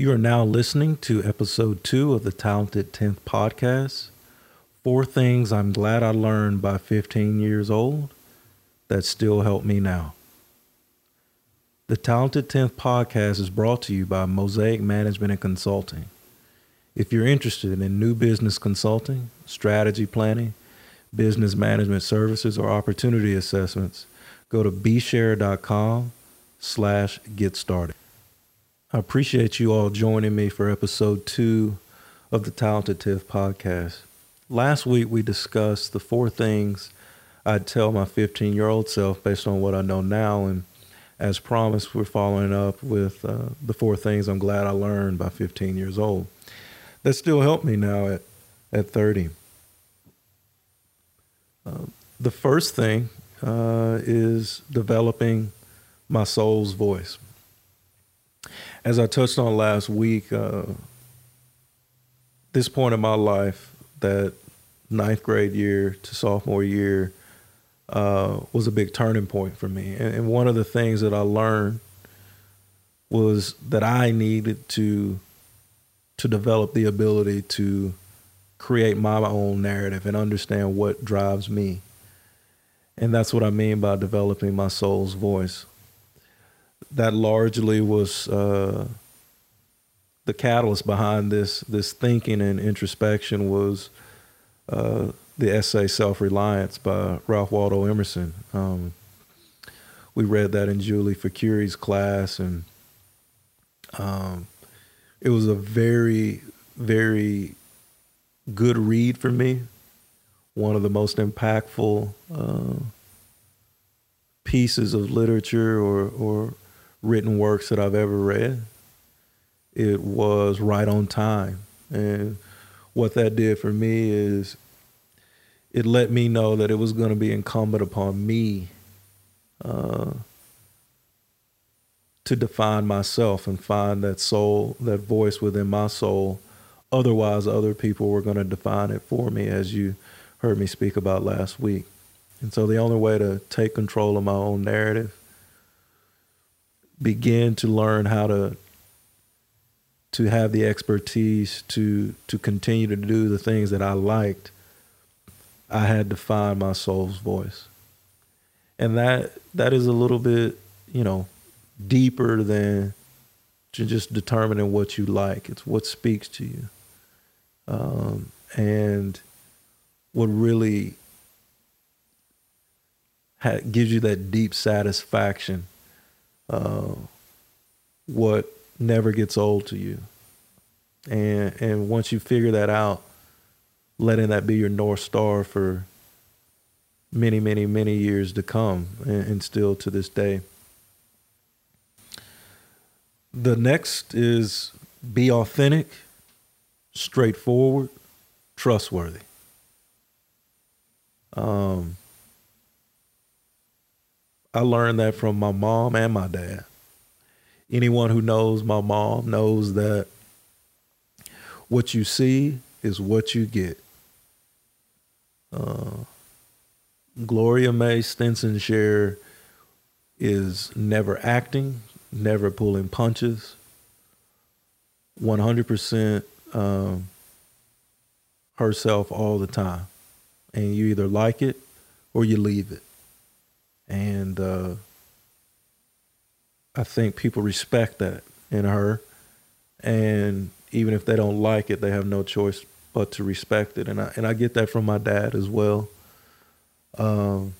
You are now listening to episode two of the Talented 10th podcast. Four things I'm glad I learned by 15 years old that still help me now. The Talented 10th podcast is brought to you by Mosaic Management and Consulting. If you're interested in new business consulting, strategy planning, business management services, or opportunity assessments, go to bshare.com slash get started. I appreciate you all joining me for episode two of the Talented 10th podcast. Last week we discussed the four things I'd tell my 15 year old self based on what I know now. And as promised, we're following up with uh, the four things I'm glad I learned by 15 years old. That still help me now at, at 30. Uh, the first thing uh, is developing my soul's voice. As I touched on last week, uh, this point in my life, that ninth grade year to sophomore year, uh, was a big turning point for me. And, and one of the things that I learned was that I needed to to develop the ability to create my own narrative and understand what drives me. And that's what I mean by developing my soul's voice. That largely was uh, the catalyst behind this this thinking and introspection was uh, the essay Self Reliance by Ralph Waldo Emerson. Um, we read that in Julie Facuri's class, and um, it was a very, very good read for me. One of the most impactful uh, pieces of literature or, or written works that I've ever read. It was right on time. And what that did for me is it let me know that it was going to be incumbent upon me uh, to define myself and find that soul, that voice within my soul. Otherwise, other people were going to define it for me, as you heard me speak about last week. And so, the only way to take control of my own narrative, begin to learn how to to have the expertise to to continue to do the things that I liked I had to find my soul's voice. And that that is a little bit, you know, deeper than just determining what you like. It's what speaks to you. Um, and what really ha- gives you that deep satisfaction, uh, what never gets old to you. And and once you figure that out, letting that be your north star for many, many, many years to come, and, and still to this day. The next is be authentic, straightforward, trustworthy. Um, I learned that from my mom and my dad. Anyone who knows my mom knows that what you see is what you get. Uh, Gloria May Stinson Share is never acting, never pulling punches, 100% um, herself all the time. And you either like it or you leave it. And uh, I think people respect that in her. And even if they don't like it, they have no choice but to respect it. And I and I get that from my dad as well. Um,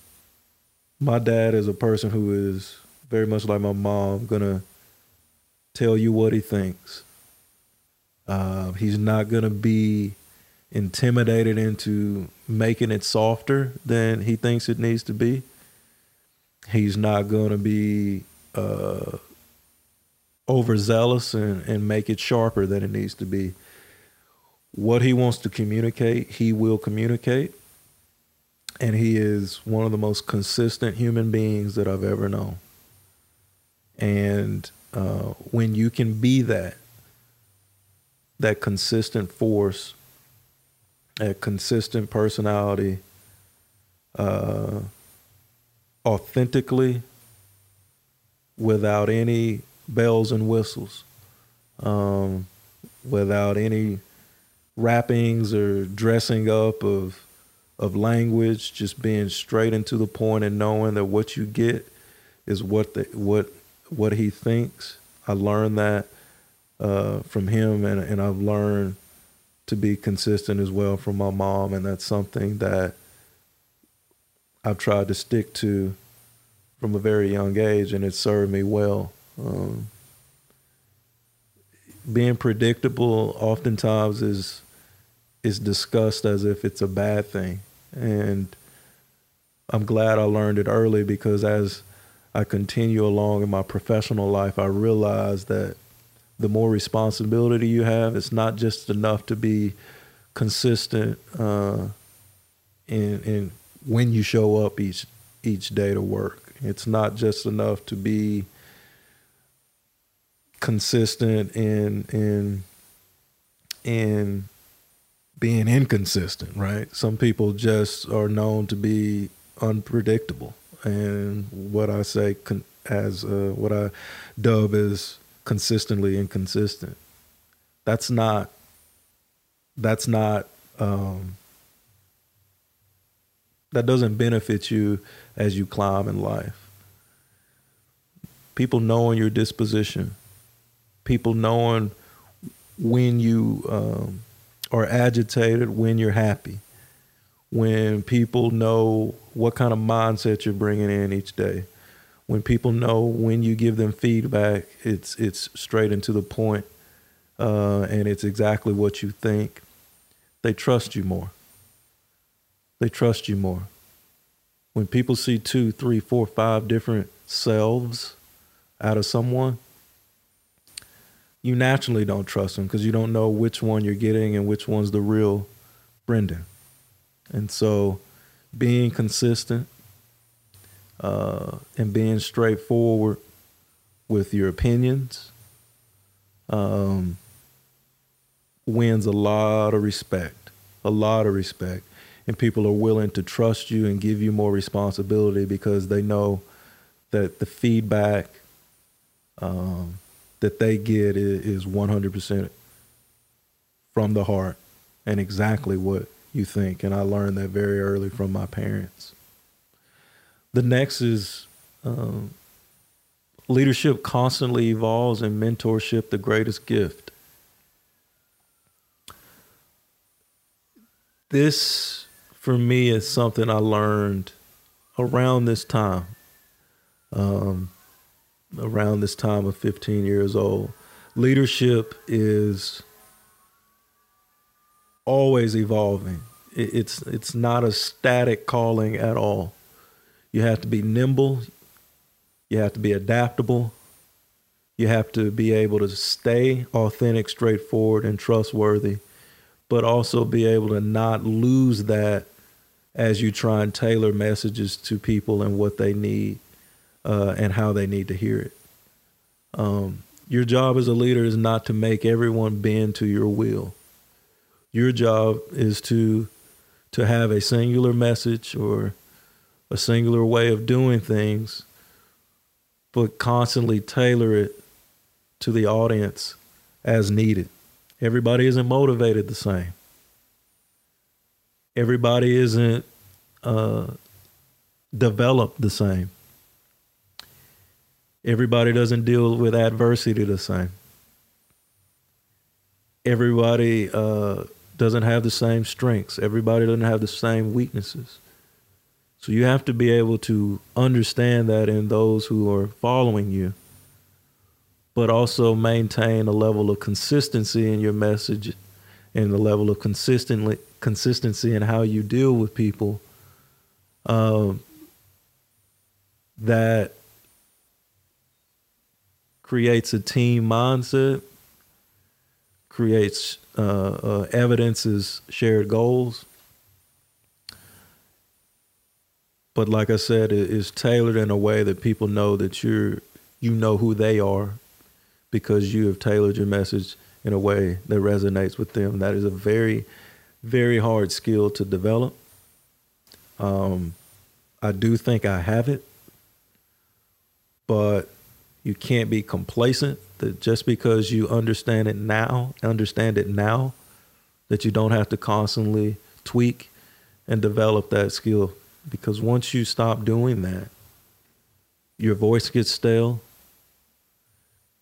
my dad is a person who is very much like my mom, gonna tell you what he thinks. Uh, he's not gonna be intimidated into making it softer than he thinks it needs to be. He's not gonna be uh, overzealous and, and make it sharper than it needs to be what he wants to communicate, he will communicate. And he is one of the most consistent human beings that I've ever known. And uh, when you can be that, that consistent force, that consistent personality, uh, authentically, without any bells and whistles, um, without any wrappings or dressing up of of language, just being straight into the point and knowing that what you get is what the, what what he thinks. I learned that uh, from him, and and I've learned to be consistent as well from my mom, and that's something that I've tried to stick to from a very young age, and it served me well. Um, being predictable oftentimes is is discussed as if it's a bad thing, and I'm glad I learned it early because as I continue along in my professional life, I realize that the more responsibility you have, it's not just enough to be consistent uh, in in when you show up each each day to work. It's not just enough to be consistent in in in being inconsistent, right? Some people just are known to be unpredictable, and what I say con- as uh, what I dub as consistently inconsistent. That's not. That's not. Um, that doesn't benefit you as you climb in life. People knowing your disposition, people knowing when you um, are agitated, when you're happy, when people know what kind of mindset you're bringing in each day, when people know when you give them feedback, it's it's straight into the point, uh, and it's exactly what you think. They trust you more they trust you more. When people see two, three, four, five different selves out of someone, you naturally don't trust them because you don't know which one you're getting and which one's the real Brendan. And so being consistent uh, and being straightforward with your opinions um, wins a lot of respect. A lot of respect and people are willing to trust you and give you more responsibility because they know that the feedback um, that they get is, 100% from the heart and exactly what you think. And I learned that very early from my parents. The next is um, leadership constantly evolves and mentorship the greatest gift. This for me is something I learned around this time. Um, around this time of 15 years old. Leadership is always evolving. It's it's not a static calling at all. You have to be nimble. You have to be adaptable. You have to be able to stay authentic, straightforward, and trustworthy, but also be able to not lose that as you try and tailor messages to people and what they need uh, and how they need to hear it. Um, your job as a leader is not to make everyone bend to your will. Your job is to to have a singular message or a singular way of doing things, but constantly tailor it to the audience as needed. Everybody isn't motivated the same everybody isn't uh, developed the same. Everybody doesn't deal with adversity the same. Everybody uh, doesn't have the same strengths. Everybody doesn't have the same weaknesses. So you have to be able to understand that in those who are following you, but also maintain a level of consistency in your message and the level of consistently consistency in how you deal with people um, that creates a team mindset creates uh, uh, evidences shared goals. But like i said it is tailored in a way that people know that you're you know who they are because you have tailored your message in a way that resonates with them. That is a very very hard skill to develop. Um, I do think I have it, but You can't be complacent that just because you understand it now, understand it now, that you don't have to constantly tweak and develop that skill. Because once you stop doing that, your voice gets stale.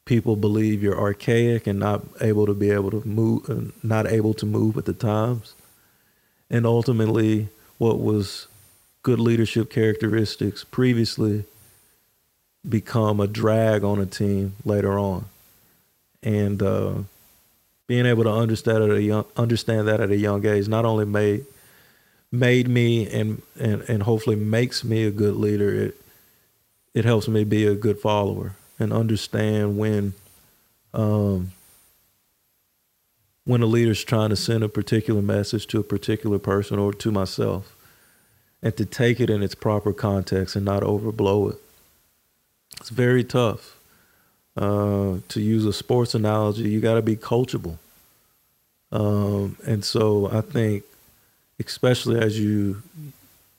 People believe you're archaic and not able to be able to move, uh, not able to move with the times. And ultimately, what was good leadership characteristics previously become a drag on a team later on. And uh, being able to understand at a young, understand that at a young age not only made made me and, and and hopefully makes me a good leader. It it helps me be a good follower and understand when um, when a leader's trying to send a particular message to a particular person or to myself and to take it in its proper context and not overblow it. It's very tough. Uh, to use a sports analogy, you got to be coachable. Um, and so I think, especially as you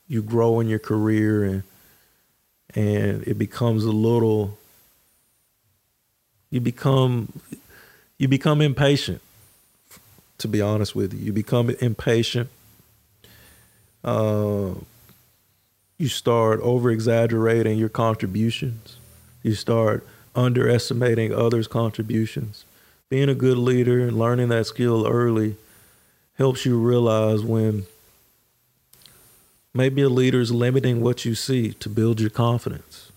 you grow in your career and and it becomes a little, you become you become impatient. To be honest with you, you become impatient. Uh, you start over exaggerating your contributions. You start underestimating others' contributions. Being a good leader and learning that skill early helps you realize when maybe a leader is limiting what you see to build your confidence.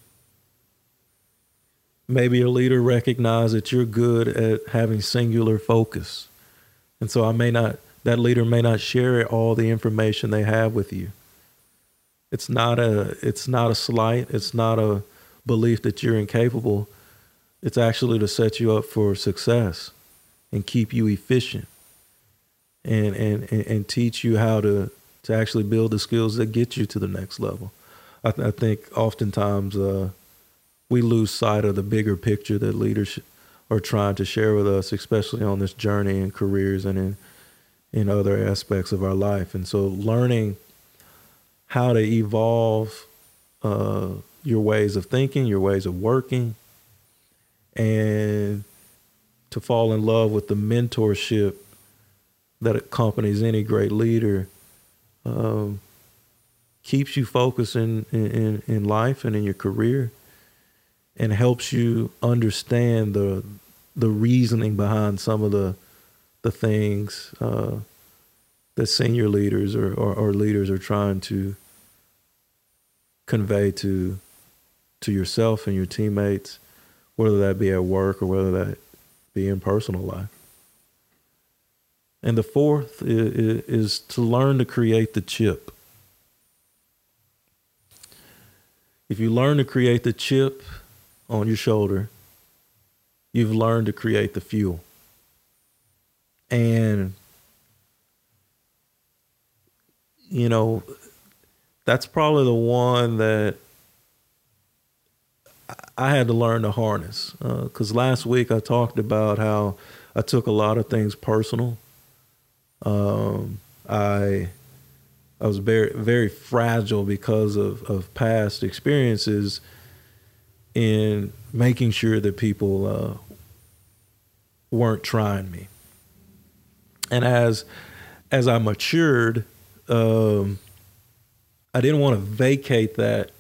Maybe a leader recognizes that you're good at having singular focus. And so I may not that leader may not share all the information they have with you. It's not a it's not a slight, it's not a belief that you're incapable. It's actually to set you up for success and keep you efficient and and and, teach you how to to actually build the skills that get you to the next level. I, th- I think oftentimes uh, we lose sight of the bigger picture that leaders are trying to share with us, especially on this journey in careers and in in other aspects of our life. And so, learning how to evolve uh, your ways of thinking, your ways of working, and to fall in love with the mentorship that accompanies any great leader um, keeps you focused in, in, in life and in your career and helps you understand the the reasoning behind some of the the things uh, that senior leaders or, or, or leaders are trying to convey to to yourself and your teammates, whether that be at work or whether that be in personal life. And the fourth is, is to learn to create the chip. If you learn to create the chip on your shoulder, you've learned to create the fuel. And, you know, that's probably the one that I had to learn to harness. Because uh, last week I talked about how I took a lot of things personal. Um, I I was very very fragile because of of past experiences in making sure that people uh, weren't trying me. And as as I matured, um, I didn't want to vacate that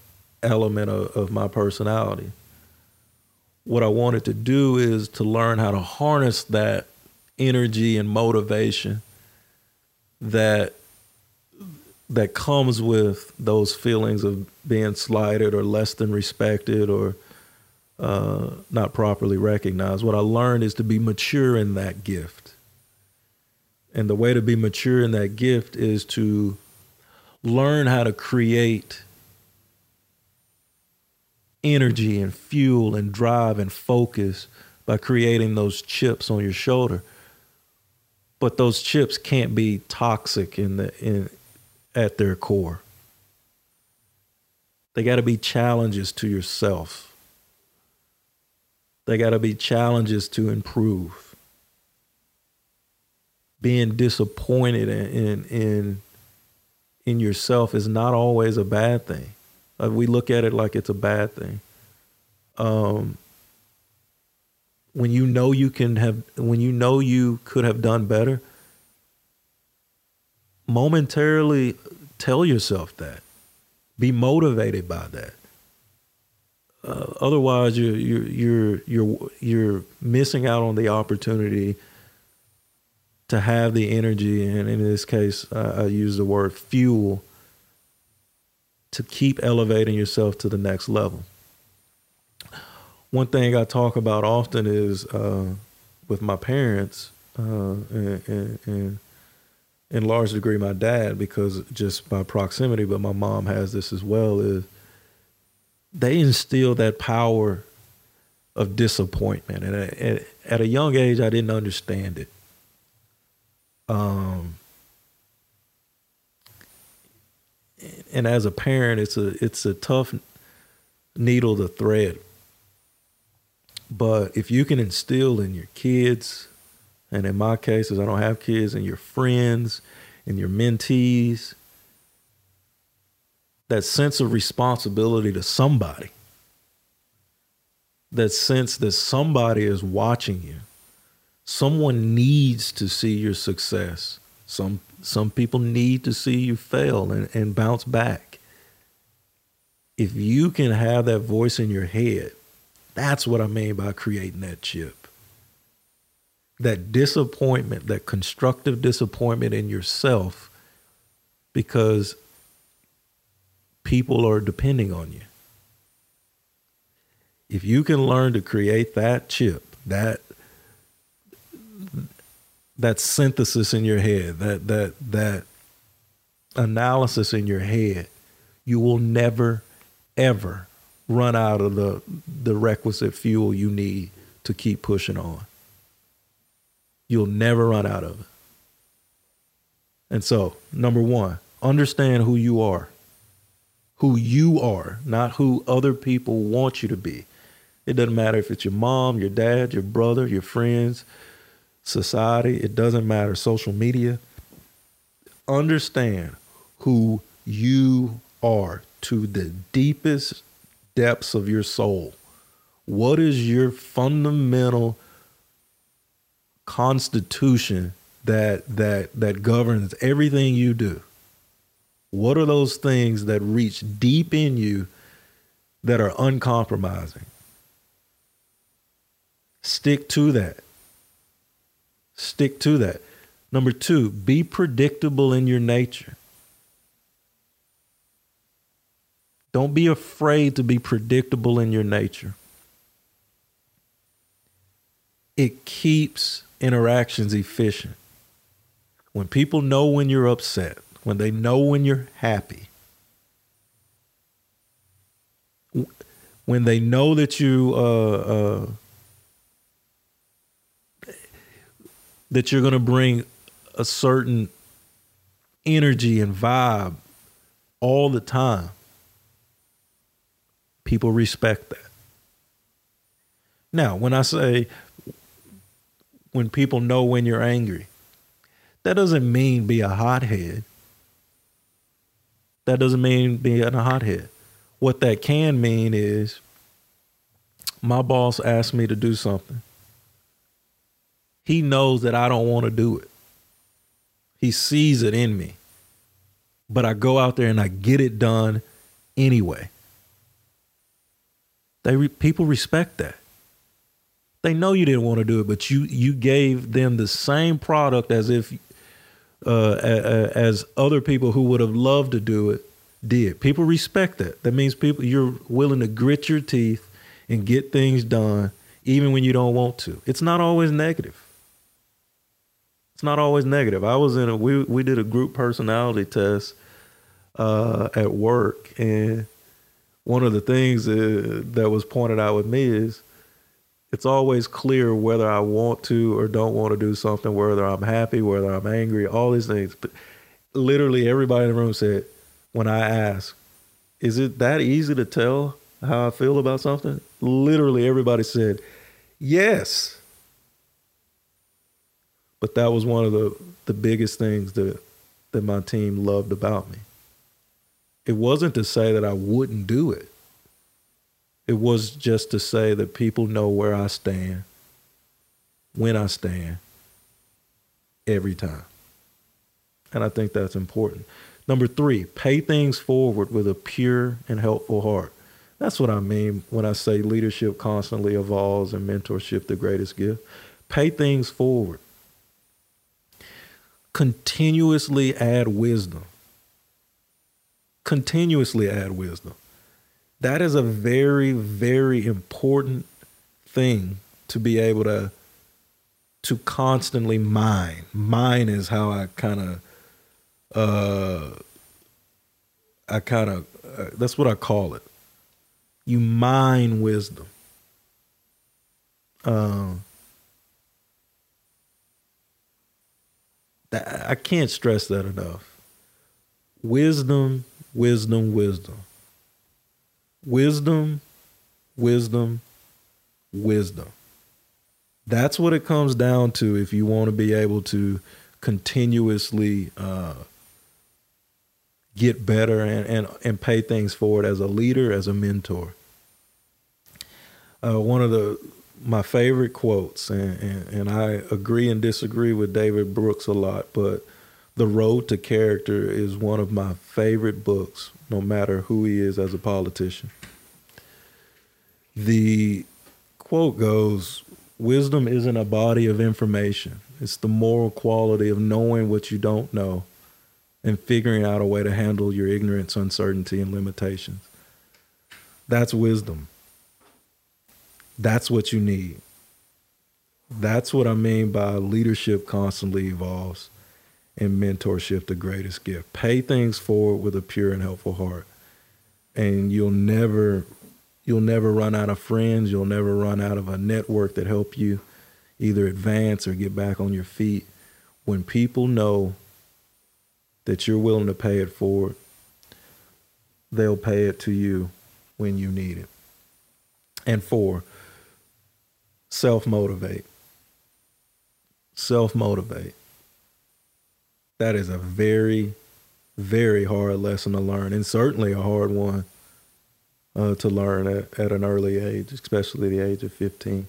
element of, of my personality. What I wanted to do is to learn how to harness that energy and motivation that that comes with those feelings of being slighted or less than respected or uh, not properly recognized. What I learned is to be mature in that gift. And the way to be mature in that gift is to learn how to create energy and fuel and drive and focus by creating those chips on your shoulder. But those chips can't be toxic in the in at their core. They got to be challenges to yourself. They got to be challenges to improve. Being disappointed in, in in yourself is not always a bad thing. Uh, we look at it like it's a bad thing. Um, when you know you can have when you know you could have done better momentarily tell yourself that. Be motivated by that. Uh, otherwise you're, you're you're you're you're missing out on the opportunity to have the energy and in this case uh, I use the word fuel to keep elevating yourself to the next level. One thing I talk about often is uh, with my parents, uh, and, and, and, in large degree my dad, because just by proximity, but my mom has this as well, is they instill that power of disappointment. And at, at a young age, I didn't understand it. Um, and as a parent, it's a it's a tough needle to thread but if you can instill in your kids, and in my case, cases, I don't have kids, and your friends and your mentees, that sense of responsibility to somebody, that sense that somebody is watching you. Someone needs to see your success. Some some people need to see you fail and, and bounce back. If you can have that voice in your head that's what I mean by creating that chip. That disappointment, that constructive disappointment in yourself because people are depending on you. If you can learn to create that chip, that that synthesis in your head, that that that analysis in your head, you will never ever run out of the the requisite fuel you need to keep pushing on. You'll never run out of it. And so, number 1, understand who you are. Who you are, not who other people want you to be. It doesn't matter if it's your mom, your dad, your brother, your friends, society, it doesn't matter, social media. Understand who you are to the deepest depths of your soul. What is your fundamental constitution that that that governs everything you do? What are those things that reach deep in you that are uncompromising? Stick to that. Stick to that. Number two, be predictable in your nature. Don't be afraid to be predictable in your nature. It keeps interactions efficient. When people know when you're upset, when they know when you're happy, when they know that you uh, uh, that you're going to bring a certain energy and vibe all the time People respect that. Now, when I say when people know when you're angry, that doesn't mean be a hothead. That doesn't mean being a hothead. What that can mean is my boss asked me to do something. He knows that I don't want to do it. He sees it in me. But I go out there and I get it done anyway. They re- people respect that. They know you didn't want to do it, but you you gave them the same product as if uh, as other people who would have loved to do it did. People respect that. That means people you're willing to grit your teeth and get things done even when you don't want to. It's not always negative. It's not always negative. I was in a we we did a group personality test uh, at work and one of the things uh, that was pointed out with me is it's always clear whether I want to or don't want to do something, whether I'm happy, whether I'm angry, all these things. But literally everybody in the room said, when I asked, is it that easy to tell how I feel about something? Literally everybody said, yes. But that was one of the, the biggest things that, that my team loved about me it wasn't to say that I wouldn't do it. It was just to say that people know where I stand when I stand every time. And I think that's important. Number three, pay things forward with a pure and helpful heart. That's what I mean when I say leadership constantly evolves and mentorship the greatest gift. Pay things forward. Continuously add wisdom. Continuously add wisdom. That is a very, very important thing to be able to to constantly mine. Mine is how I kind of uh, I kind of uh, that's what I call it. You mine wisdom. Um, I can't stress that enough. Wisdom, wisdom, wisdom. Wisdom, wisdom, wisdom. That's what it comes down to if you want to be able to continuously uh, get better and, and, and pay things forward as a leader, as a mentor. Uh, one of the my favorite quotes, and, and, and I agree and disagree with David Brooks a lot, but The Road to Character is one of my favorite books, no matter who he is as a politician. The quote goes Wisdom isn't a body of information, it's the moral quality of knowing what you don't know and figuring out a way to handle your ignorance, uncertainty, and limitations. That's wisdom. That's what you need. That's what I mean by leadership constantly evolves and mentorship the greatest gift. Pay things forward with a pure and helpful heart. And you'll never you'll never run out of friends, you'll never run out of a network that help you either advance or get back on your feet. When people know that you're willing to pay it forward, they'll pay it to you when you need it. And four, self motivate. Self motivate. That is a very, very hard lesson to learn, and certainly a hard one uh, to learn at, at an early age, especially the age of 15.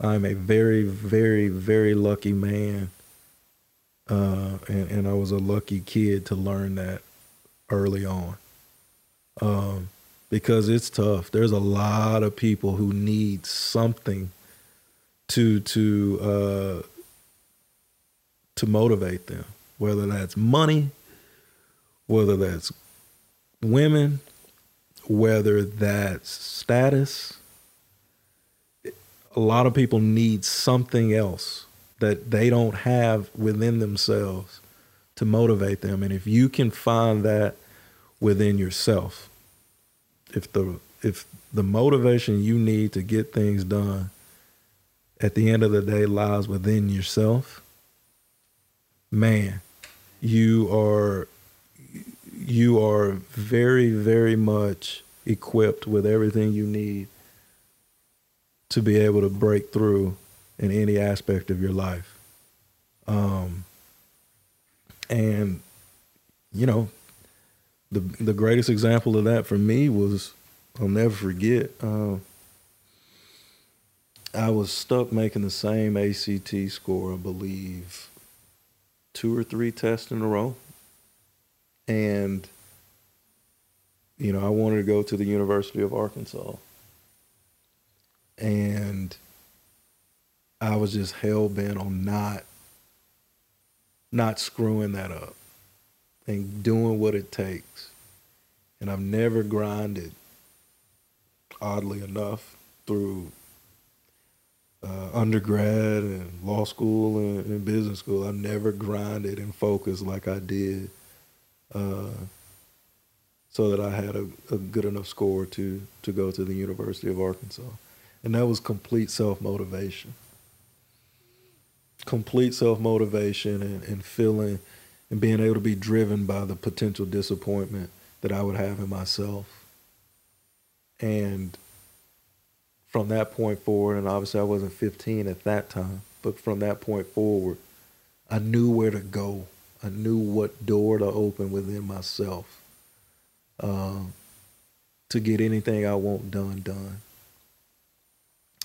I'm a very, very, very lucky man uh, and, and, I was a lucky kid to learn that early on. Um, because it's tough. There's a lot of people who need something to to uh, to motivate them, whether that's money, whether that's women, whether that's status. A lot of people need something else that they don't have within themselves to motivate them. And if you can find that within yourself, if the if the motivation you need to get things done at the end of the day lies within yourself, man, you are you are very very much equipped with everything you need to be able to break through in any aspect of your life. Um, and you know, the the greatest example of that for me was I'll never forget. Uh, I was stuck making the same ACT score, I believe, two or three tests in a row, and you know I wanted to go to the University of Arkansas, and I was just hell bent on not not screwing that up and doing what it takes. And I've never grinded, oddly enough, through uh, undergrad and law school and, and, business school. I've never grinded and focused like I did uh, so that I had a, a good enough score to, to go to the University of Arkansas. And that was complete self motivation complete self motivation and, and feeling and being able to be driven by the potential disappointment that I would have in myself. And from that point forward, and obviously I wasn't 15 at that time, but from that point forward, I knew where to go. I knew what door to open within myself um, to get anything I want done, done.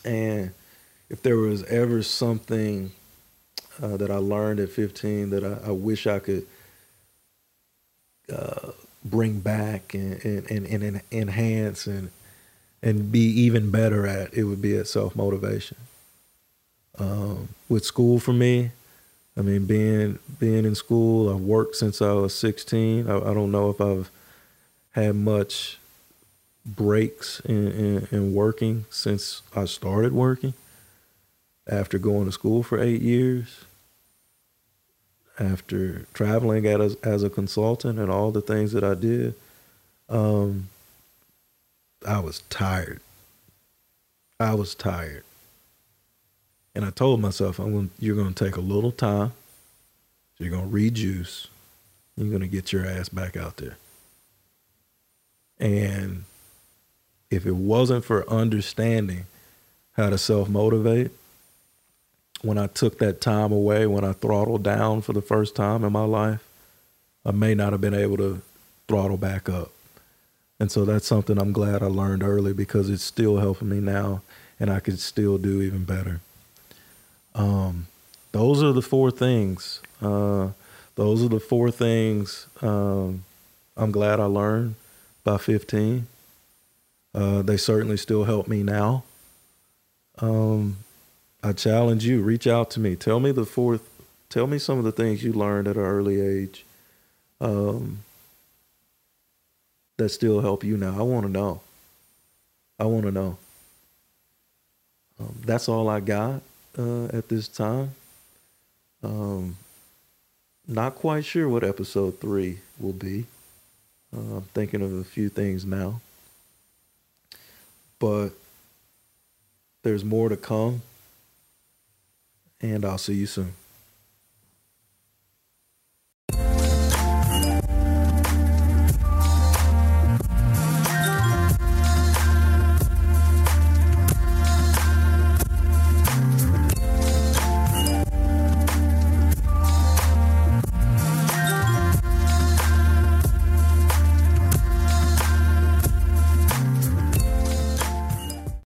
And if there was ever something uh, that I learned at 15 that I, I wish I could uh, bring back and, and, and, and, enhance and and be even better at, it would be at self motivation. Um, with school for me, I mean, being being in school, I've worked since I was 16. I, I don't know if I've had much breaks in, in, in, working since I started working. After going to school for eight years, after traveling as as a consultant and all the things that I did, um, I was tired. I was tired. And I told myself, I'm gonna, you're going to take a little time. You're going to rejuice. You're going to get your ass back out there. And if it wasn't for understanding how to self motivate, when I took that time away, when I throttled down for the first time in my life, I may not have been able to throttle back up. And so that's something I'm glad I learned early because it's still helping me now and I could still do even better. Um, those are the four things. Uh, those are the four things um, I'm glad I learned by 15. Uh, they certainly still help me now. Um, I challenge you, reach out to me. Tell me the fourth, tell me some of the things you learned at an early age. Um, that still help you now? I want to know. I want to know. Um, that's all I got uh, at this time. Um, not quite sure what episode three will be. Uh, I'm thinking of a few things now. But there's more to come. And I'll see you soon.